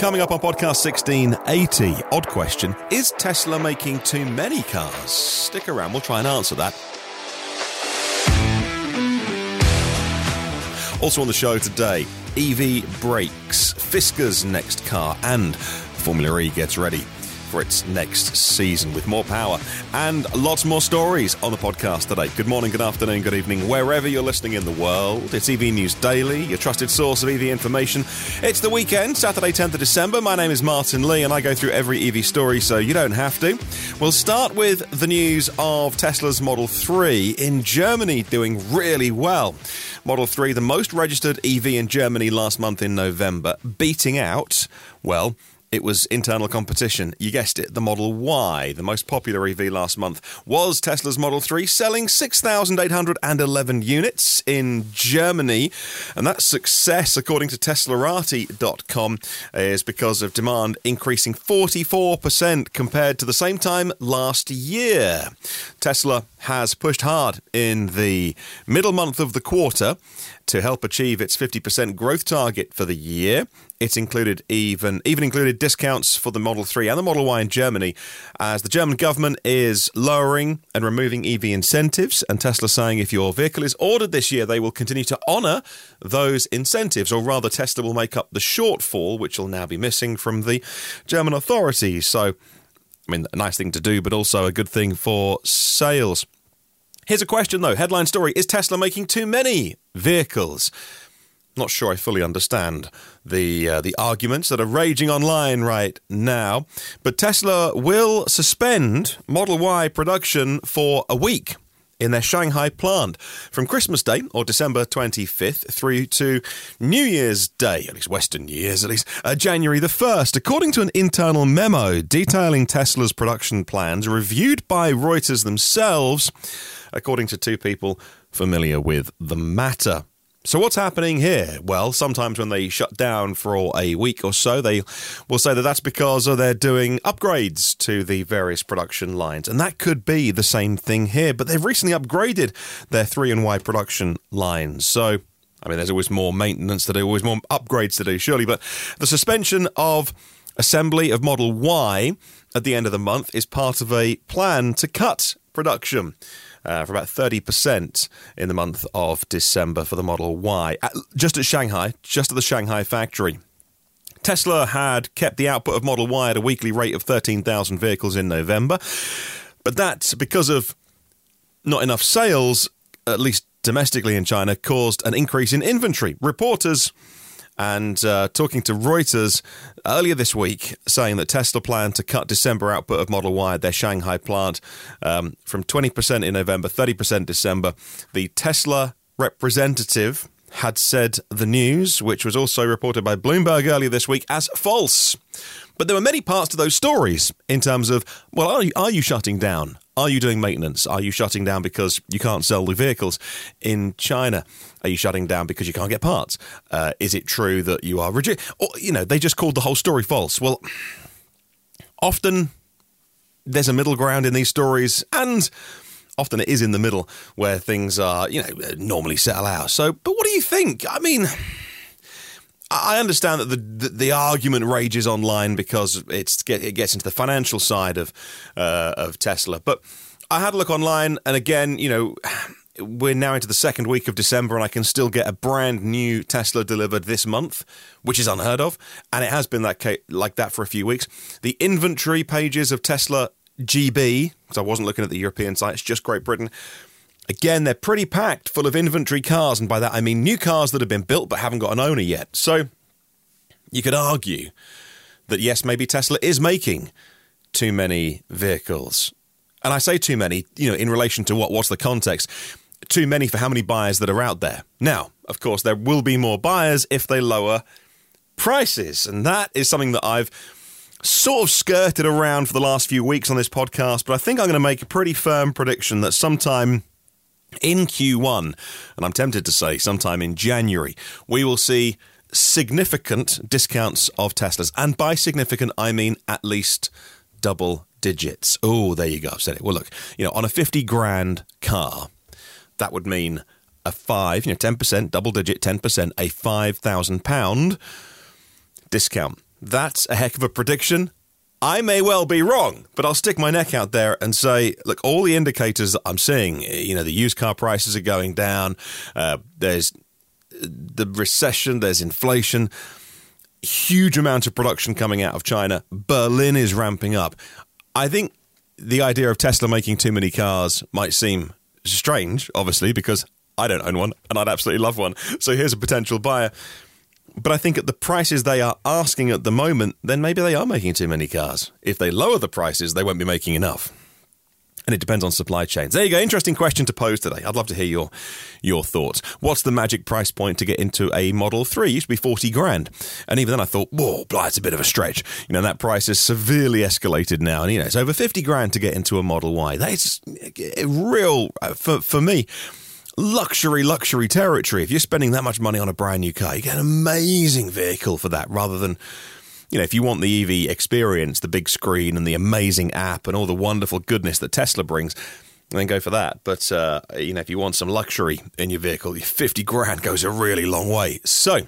Coming up on podcast 1680, odd question Is Tesla making too many cars? Stick around, we'll try and answer that. Also on the show today, EV brakes, Fisker's next car, and Formula E gets ready for its next season with more power and lots more stories on the podcast today. Good morning, good afternoon, good evening, wherever you're listening in the world. It's EV News Daily, your trusted source of EV information. It's the weekend, Saturday, 10th of December. My name is Martyn Lee, and I go through every EV story so you don't have to. We'll start with the news of Tesla's Model 3 in Germany doing really well. Model 3, the most registered EV in Germany last month in November, beating out, well, it was internal competition. You guessed it, the Model Y, the most popular EV last month, was Tesla's Model 3, selling 6,811 units in Germany. And that success, according to Teslarati.com, is because of demand increasing 44% compared to the same time last year. Tesla has pushed hard in the middle month of the quarter to help achieve its 50% growth target for the year. It's included even even included discounts for the Model 3 and the Model Y in Germany as the German government is lowering and removing EV incentives and Tesla saying if your vehicle is ordered this year they will continue to honor those incentives or rather Tesla will make up the shortfall which will now be missing from the German authorities. So I mean, a nice thing to do, but also a good thing for sales. Here's a question though. Headline story Is Tesla making too many vehicles? Not sure I fully understand the uh, the arguments that are raging online right now, but Tesla will suspend Model Y production for a week in their Shanghai plant from Christmas Day or December 25th through to New Year's Day, at least Western New Year's, at least uh, January the 1st. According to an internal memo detailing Tesla's production plans reviewed by Reuters themselves, according to two people familiar with the matter. So, what's happening here? Well, sometimes when they shut down for a week or so, they will say that that's because they're doing upgrades to the various production lines. And that could be the same thing here, but they've recently upgraded their 3 and Y production lines. So, I mean, there's always more maintenance to do, always more upgrades to do, surely. But the suspension of assembly of Model Y at the end of the month is part of a plan to cut production uh, for about 30% in the month of December for the Model Y, at, just at Shanghai, just at the Shanghai factory. Tesla had kept the output of Model Y at a weekly rate of 13,000 vehicles in November, but that, because of not enough sales, at least domestically in China, caused an increase in inventory. Reporters and uh, talking to Reuters earlier this week, saying that Tesla planned to cut December output of Model Y at their Shanghai plant um, from 20% in November, 30% December. The Tesla representative had said the news, which was also reported by Bloomberg earlier this week, as false. But there were many parts to those stories in terms of, well, are you, are you shutting down? Are you doing maintenance? Are you shutting down because you can't sell the vehicles in China? Are you shutting down because you can't get parts? Uh, is it true that you are? Or, you know, they just called the whole story false. Well, often there's a middle ground in these stories, and often it is in the middle where things are, you know, normally settle out. So, but what do you think? I mean, I understand that the, the, the argument rages online because it's it gets into the financial side of uh, of Tesla. But I had a look online, and again, you know. We're now into the second week of December, and I can still get a brand new Tesla delivered this month, which is unheard of, and it has been that like that for a few weeks. The inventory pages of Tesla GB, because I wasn't looking at the European site, it's just Great Britain, Again, they're pretty packed full of inventory cars, and by that I mean new cars that have been built but haven't got an owner yet. So you could argue that yes, maybe Tesla is making too many vehicles. And I say too many, you know, in relation to what? What's the context? Too many for how many buyers that are out there. Now, of course, there will be more buyers if they lower prices. And that is something that I've sort of skirted around for the last few weeks on this podcast, but I think I'm going to make a pretty firm prediction that sometime in Q1, and I'm tempted to say sometime in January, we will see significant discounts of Teslas. And by significant, I mean at least double digits. Oh, there you go. I've said it. Well, look, you know, on a 50 grand car, that would mean a five, you know, 10%, double digit, 10%, a £5,000 discount. That's a heck of a prediction. I may well be wrong, but I'll stick my neck out there and say, look, all the indicators that I'm seeing, you know, the used car prices are going down. Uh, there's the recession, there's inflation, huge amount of production coming out of China. Berlin is ramping up. I think the idea of Tesla making too many cars might seem strange, obviously, because I don't own one and I'd absolutely love one. So here's a potential buyer. But I think at the prices they are asking at the moment, then maybe they are making too many cars. If they lower the prices, they won't be making enough. And it depends on supply chains. There you go. Interesting question to pose today. I'd love to hear your your thoughts. What's the magic price point to get into a Model 3? It used to be 40 grand. And even then I thought, whoa, blah, it's a bit of a stretch. You know, that price is severely escalated now. And, you know, it's over 50 grand to get into a Model Y. That's real, uh, for, for me, luxury, luxury territory. If you're spending that much money on a brand new car, you get an amazing vehicle for that rather than, you know, if you want the EV experience, the big screen and the amazing app and all the wonderful goodness that Tesla brings, then go for that. But, uh, you know, if you want some luxury in your vehicle, 50 grand goes a really long way. So,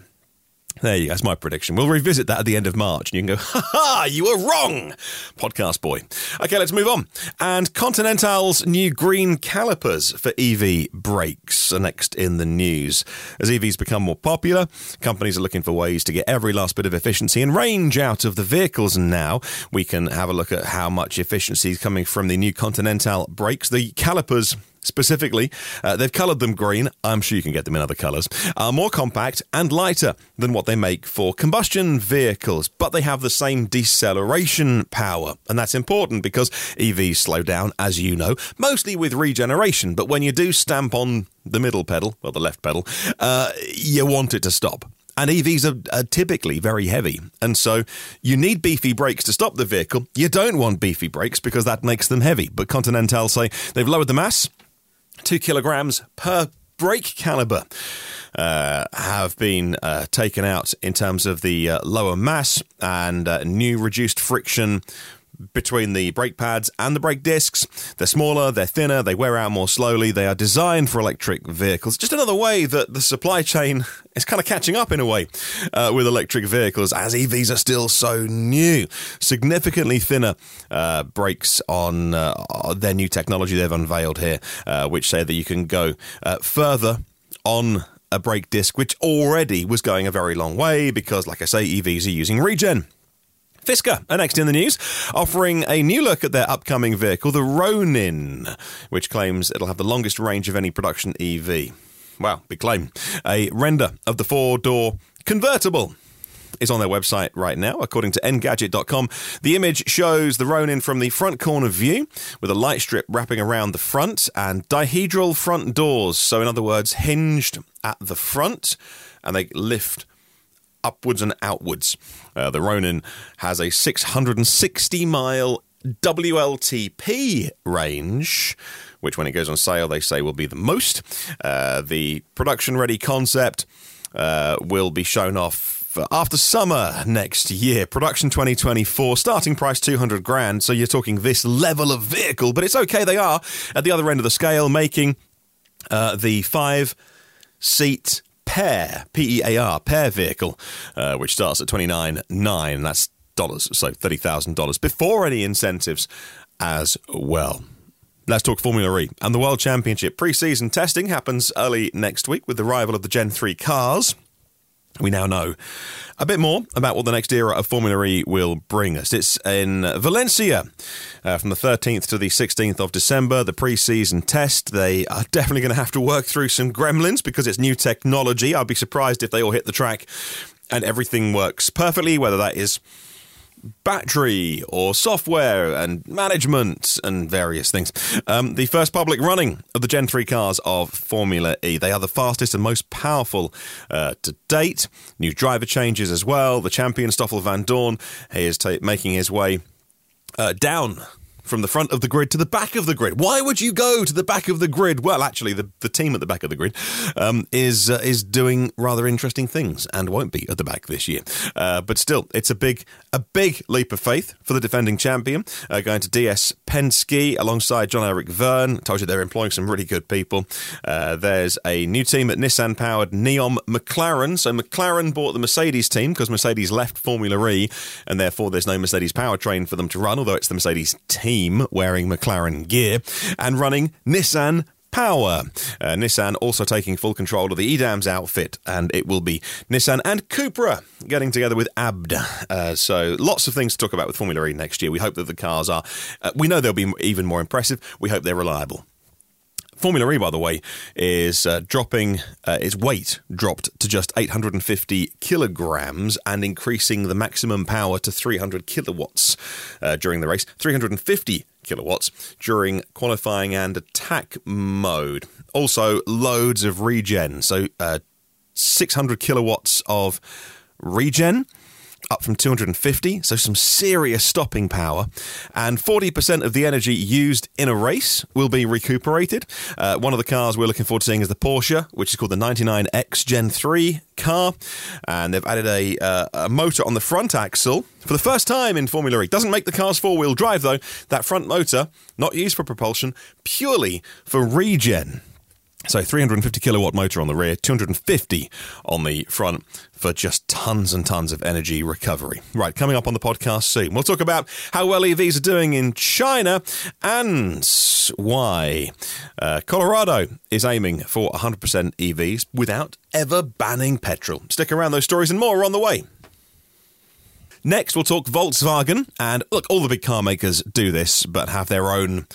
there you go. That's my prediction. We'll revisit that at the end of March, and you can go, ha ha, you were wrong, podcast boy. Okay, let's move on. And Continental's new green calipers for EV brakes are next in the news. As EVs become more popular, companies are looking for ways to get every last bit of efficiency and range out of the vehicles. And now we can have a look at how much efficiency is coming from the new Continental brakes. The calipers specifically. Uh, they've coloured them green. I'm sure you can get them in other colours. Are more compact and lighter than what they make for combustion vehicles, but they have the same deceleration power. And that's important because EVs slow down, as you know, mostly with regeneration. But when you do stamp on the middle pedal, well, the left pedal, uh, you want it to stop. And EVs are, are, typically very heavy. And so you need beefy brakes to stop the vehicle. You don't want beefy brakes because that makes them heavy. But Continental say they've lowered the mass two kilograms per brake caliper. Uh, have been uh, taken out in terms of the uh, lower mass and uh, new reduced friction between the brake pads and the brake discs. They're smaller, they're thinner, they wear out more slowly, they are designed for electric vehicles. Just another way that the supply chain is kind of catching up in a way uh, with electric vehicles as EVs are still so new. Significantly thinner uh, brakes on uh, their new technology they've unveiled here, uh, which say that you can go uh, further on a brake disc, which already was going a very long way because, like I say, EVs are using regen. Fisker are next in the news, offering a new look at their upcoming vehicle, the Ronin, which claims it'll have the longest range of any production EV. Wow, big claim. A render of the four door convertible is on their website right now, according to Engadget.com. The image shows the Ronin from the front corner view with a light strip wrapping around the front and dihedral front doors. So, in other words, hinged at the front and they lift upwards and outwards. Uh, the Ronin has a 660 mile WLTP range, which when it goes on sale, they say will be the most. Uh, the production ready concept uh, will be shown off after summer next year. Production 2024, starting price 200 grand. So you're talking this level of vehicle, but it's okay. They are at the other end of the scale, making uh, the five seat Pear, P E A R, Pear vehicle, uh, which starts at twenty nine nine. That's dollars, so thirty thousand dollars before any incentives as well. Let's talk Formula E and the World Championship. Pre-season testing happens early next week with the arrival of the Gen 3 cars we now know a bit more about what the next era of Formula E will bring us. It's in Valencia uh, from the 13th to the 16th of December, the pre season test. They are definitely going to have to work through some gremlins because it's new technology. I'd be surprised if they all hit the track and everything works perfectly, whether that is battery or software and management and various things. Um, the first public running of the Gen 3 cars of Formula E. They are the fastest and most powerful uh, to date. New driver changes as well. The champion Stoffel Vandoorne he is ta- making his way uh, down from the front of the grid to the back of the grid. Why would you go to the back of the grid? Well, actually, the, the team at the back of the grid um, is uh, is doing rather interesting things and won't be at the back this year. Uh, but still, it's a big a big leap of faith for the defending champion, uh, going to DS Penske alongside Jean-Éric Vergne. Told you they're employing some really good people. Uh, there's a new team at Nissan powered Neom McLaren. So McLaren bought the Mercedes team because Mercedes left Formula E, and therefore there's no Mercedes powertrain for them to run, although it's the Mercedes team team wearing McLaren gear and running Nissan power. Uh, Nissan also taking full control of the EDAMS outfit, and it will be Nissan and Cupra getting together with ABT. Uh, so lots of things to talk about with Formula E next year. We hope that the cars are, uh, we know they'll be even more impressive. We hope they're reliable. Formula E, by the way, is uh, dropping uh, its weight dropped to just 850 kilograms and increasing the maximum power to 300 kilowatts uh, during the race. 350 kilowatts during qualifying and attack mode. Also, loads of regen. So, uh, 600 kilowatts of regen up from 250, so some serious stopping power. And 40% of the energy used in a race will be recuperated. Uh, one of the cars we're looking forward to seeing is the Porsche, which is called the 99X Gen 3 car. And they've added a, uh, a motor on the front axle for the first time in Formula E. Doesn't make the cars four wheel drive, though. That front motor, not used for propulsion, purely for regen. So 350 kilowatt motor on the rear, 250 on the front for just tons and tons of energy recovery. Right, coming up on the podcast soon, we'll talk about how well EVs are doing in China and why uh, Colorado is aiming for 100% EVs without ever banning petrol. Stick around, those stories and more are on the way. Next, we'll talk Volkswagen. And look, all the big car makers do this, but have their own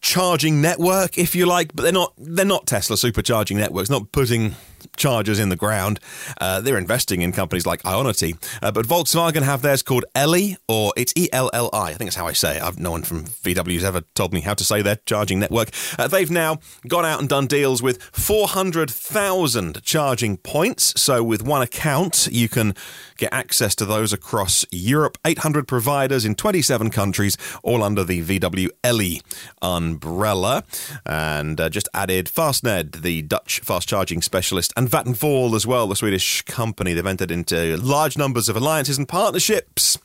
charging network, if you like, but they're not they're not Tesla supercharging networks, not putting chargers in the ground. Uh, they're investing in companies like Ionity. Uh, but Volkswagen have theirs called Elli, or it's E L L I. I think that's how I say it. I've, no one from VW has ever told me how to say their charging network. Uh, they've now gone out and done deals with 400,000 charging points. So with one account, you can get access to those across Europe. 800 providers in 27 countries, all under the VW Elli umbrella. And uh, just added Fastned, the Dutch fast charging specialist and Vattenfall as well, the Swedish company. They've entered into large numbers of alliances and partnerships,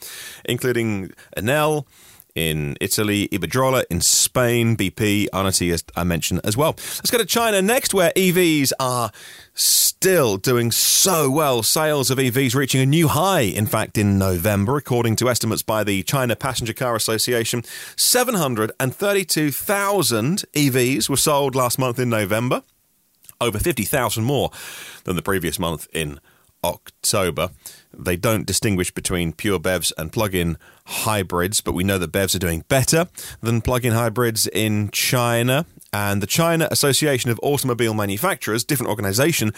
including Enel in Italy, Iberdrola in Spain, BP, Ionity, as I mentioned as well. Let's go to China next, where EVs are still doing so well. Sales of EVs reaching a new high, in fact, in November, according to estimates by the China Passenger Car Association. 732,000 EVs were sold last month in November over 50,000 more than the previous month in October. They don't distinguish between pure BEVs and plug in hybrids, but we know that BEVs are doing better than plug in hybrids in China. And the China Association of Automobile Manufacturers, different organization,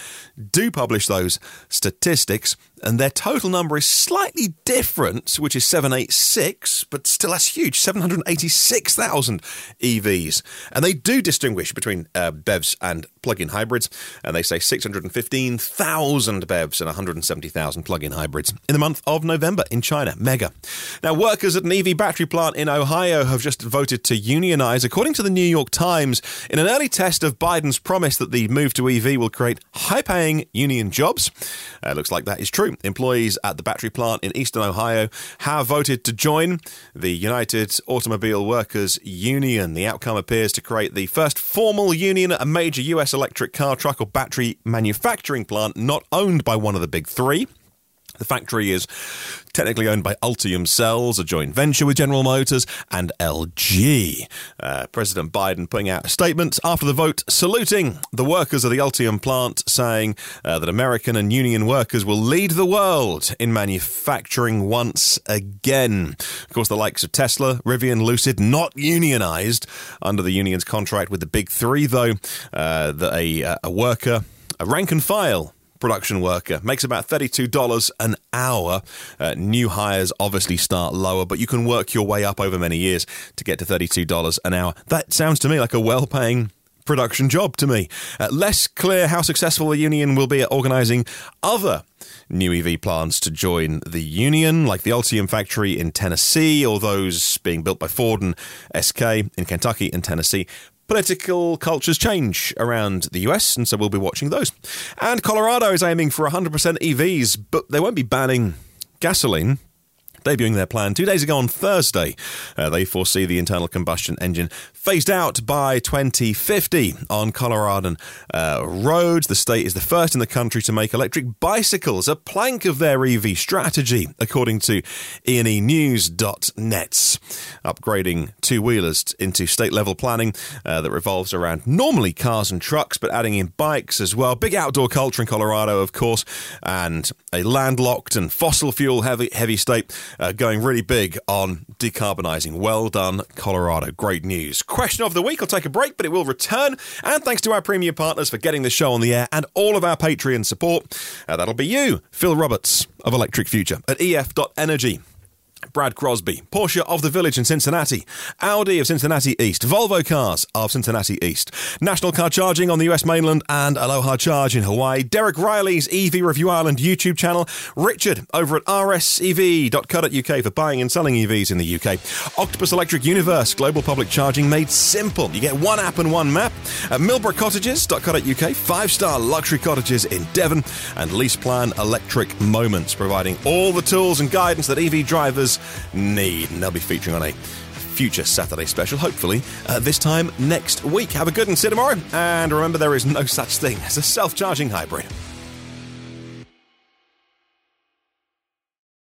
do publish those statistics, and their total number is slightly different, which is 786, but still that's huge 786,000 EVs. And they do distinguish between uh, BEVs and plug in hybrids, and they say 615,000 BEVs and 170,000 plug in hybrids in the month of November in China. Mega. Now, workers at an EV battery plant in Ohio have just voted to unionize, according to the New York Times in an early test of Biden's promise that the move to EV will create high paying union jobs. Uh, looks like that is true. Employees at the battery plant in eastern Ohio have voted to join the United Automobile Workers Union. The outcome appears to create the first formal union at a major U.S. electric car, truck, or battery manufacturing plant not owned by one of the big three. The factory is technically owned by Ultium Cells, a joint venture with General Motors and LG. Uh, President Biden putting out a statement after the vote saluting the workers of the Ultium plant, saying uh, that American and union workers will lead the world in manufacturing once again. Of course, the likes of Tesla, Rivian, Lucid, not unionized under the union's contract with the big three, though, uh, that a, a worker, a rank and file production worker. Makes about $32 an hour. Uh, new hires obviously start lower, but you can work your way up over many years to get to $32 an hour. That sounds to me like a well paying production job to me. Uh, less clear how successful the union will be at organising other new EV plants to join the union, like the Ultium factory in Tennessee or those being built by Ford and SK in Kentucky and Tennessee. Political cultures change around the US, and so we'll be watching those. And Colorado is aiming for 100% EVs, but they won't be banning gasoline debuting their plan two days ago on Thursday. Uh, they foresee the internal combustion engine phased out by 2050 on Coloradan uh, roads. The state is the first in the country to make electric bicycles a plank of their EV strategy, according to ENEnews.net. Upgrading two wheelers into state level planning uh, that revolves around normally cars and trucks, but adding in bikes as well. Big outdoor culture in Colorado, of course, and a landlocked and fossil fuel heavy, heavy state uh, going really big on decarbonising. Well done, Colorado. Great news. Question of the week. I'll take a break, but it will return. And thanks to our premium partners for getting the show on the air and all of our Patreon support. Uh, that'll be you, Phil Roberts of Electric Future at ef.energy. Brad Crosby, Porsche of the Village in Cincinnati, Audi of Cincinnati East, Volvo Cars of Cincinnati East, National Car Charging on the US mainland and Aloha Charge in Hawaii, Derek Riley's EV Review Ireland YouTube channel, Richard over at rsev.co.uk for buying and selling EVs in the UK, Octopus Electroverse, global public charging made simple. You get one app and one map, at millbrookcottages.co.uk, five star luxury cottages in Devon, and LeasePlan Electric Moments, providing all the tools and guidance that EV drivers need. And they'll be featuring on a future Saturday special, hopefully, uh, this time next week. Have a good and see you tomorrow. And remember, there is no such thing as a self charging hybrid.